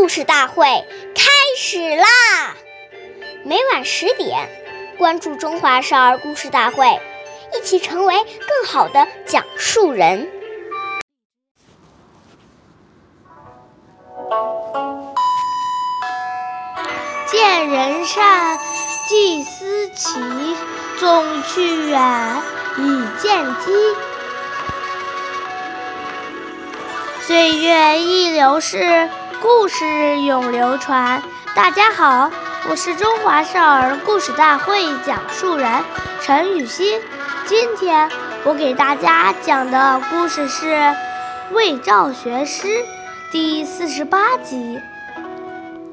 故事大会开始啦！每晚十点，关注《中华少儿故事大会》，一起成为更好的讲述人。见人善，即思齐，纵去远，以见机。岁月易流逝，故事永流传。大家好，我是中华少儿故事大会讲述人陈雨欣。今天我给大家讲的故事是《魏赵学诗》第四十八集。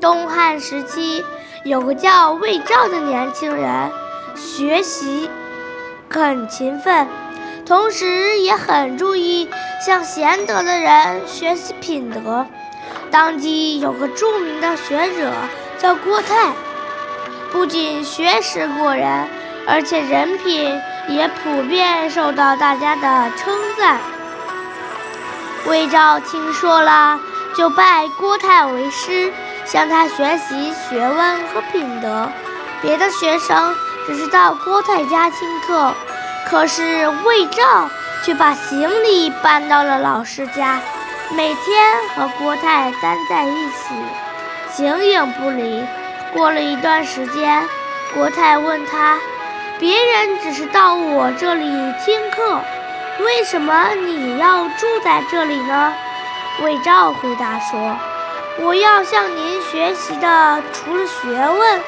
东汉时期，有个叫魏赵的年轻人，学习很勤奋，同时也很注意向贤德的人学习品德。当地有个著名的学者叫郭泰，不仅学识过人，而且人品也普遍受到大家的称赞。魏赵听说了，就拜郭泰为师。向他学习学问和品德，别的学生只是到郭泰家听课，可是魏照却把行李搬到了老师家，每天和郭泰待在一起，形影不离。过了一段时间，郭泰问他：“别人只是到我这里听课，为什么你要住在这里呢？”魏照回答说。我要向您学习的，除了学问，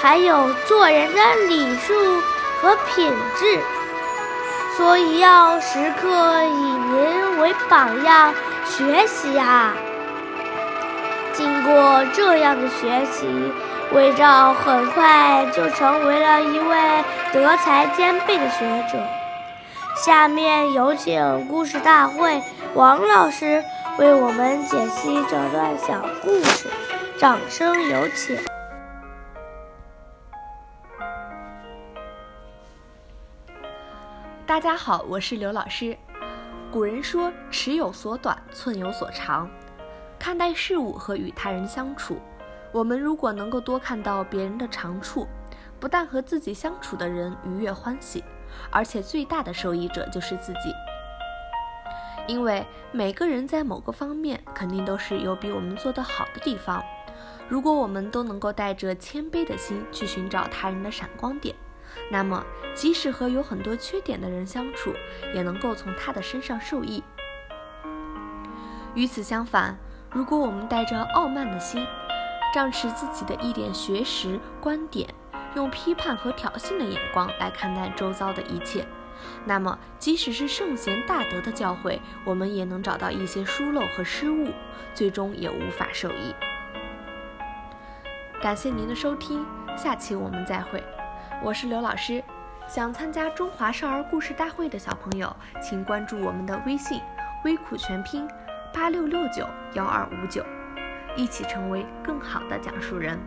还有做人的礼数和品质，所以要时刻以您为榜样学习啊！经过这样的学习，魏照很快就成为了一位德才兼备的学者。下面有请故事大会王老师。为我们解析这段小故事，掌声有请。大家好，我是刘老师。古人说“尺有所短，寸有所长”。看待事物和与他人相处，我们如果能够多看到别人的长处，不但和自己相处的人愉悦欢喜，而且最大的受益者就是自己。因为每个人在某个方面肯定都是有比我们做得好的地方。如果我们都能够带着谦卑的心去寻找他人的闪光点，那么即使和有很多缺点的人相处，也能够从他的身上受益。与此相反，如果我们带着傲慢的心，仗持自己的一点学识观点，用批判和挑衅的眼光来看待周遭的一切。那么，即使是圣贤大德的教诲，我们也能找到一些疏漏和失误，最终也无法受益。感谢您的收听，下期我们再会。我是刘老师，想参加中华少儿故事大会的小朋友，请关注我们的微信“微苦全拼八六六九幺二五九”，一起成为更好的讲述人。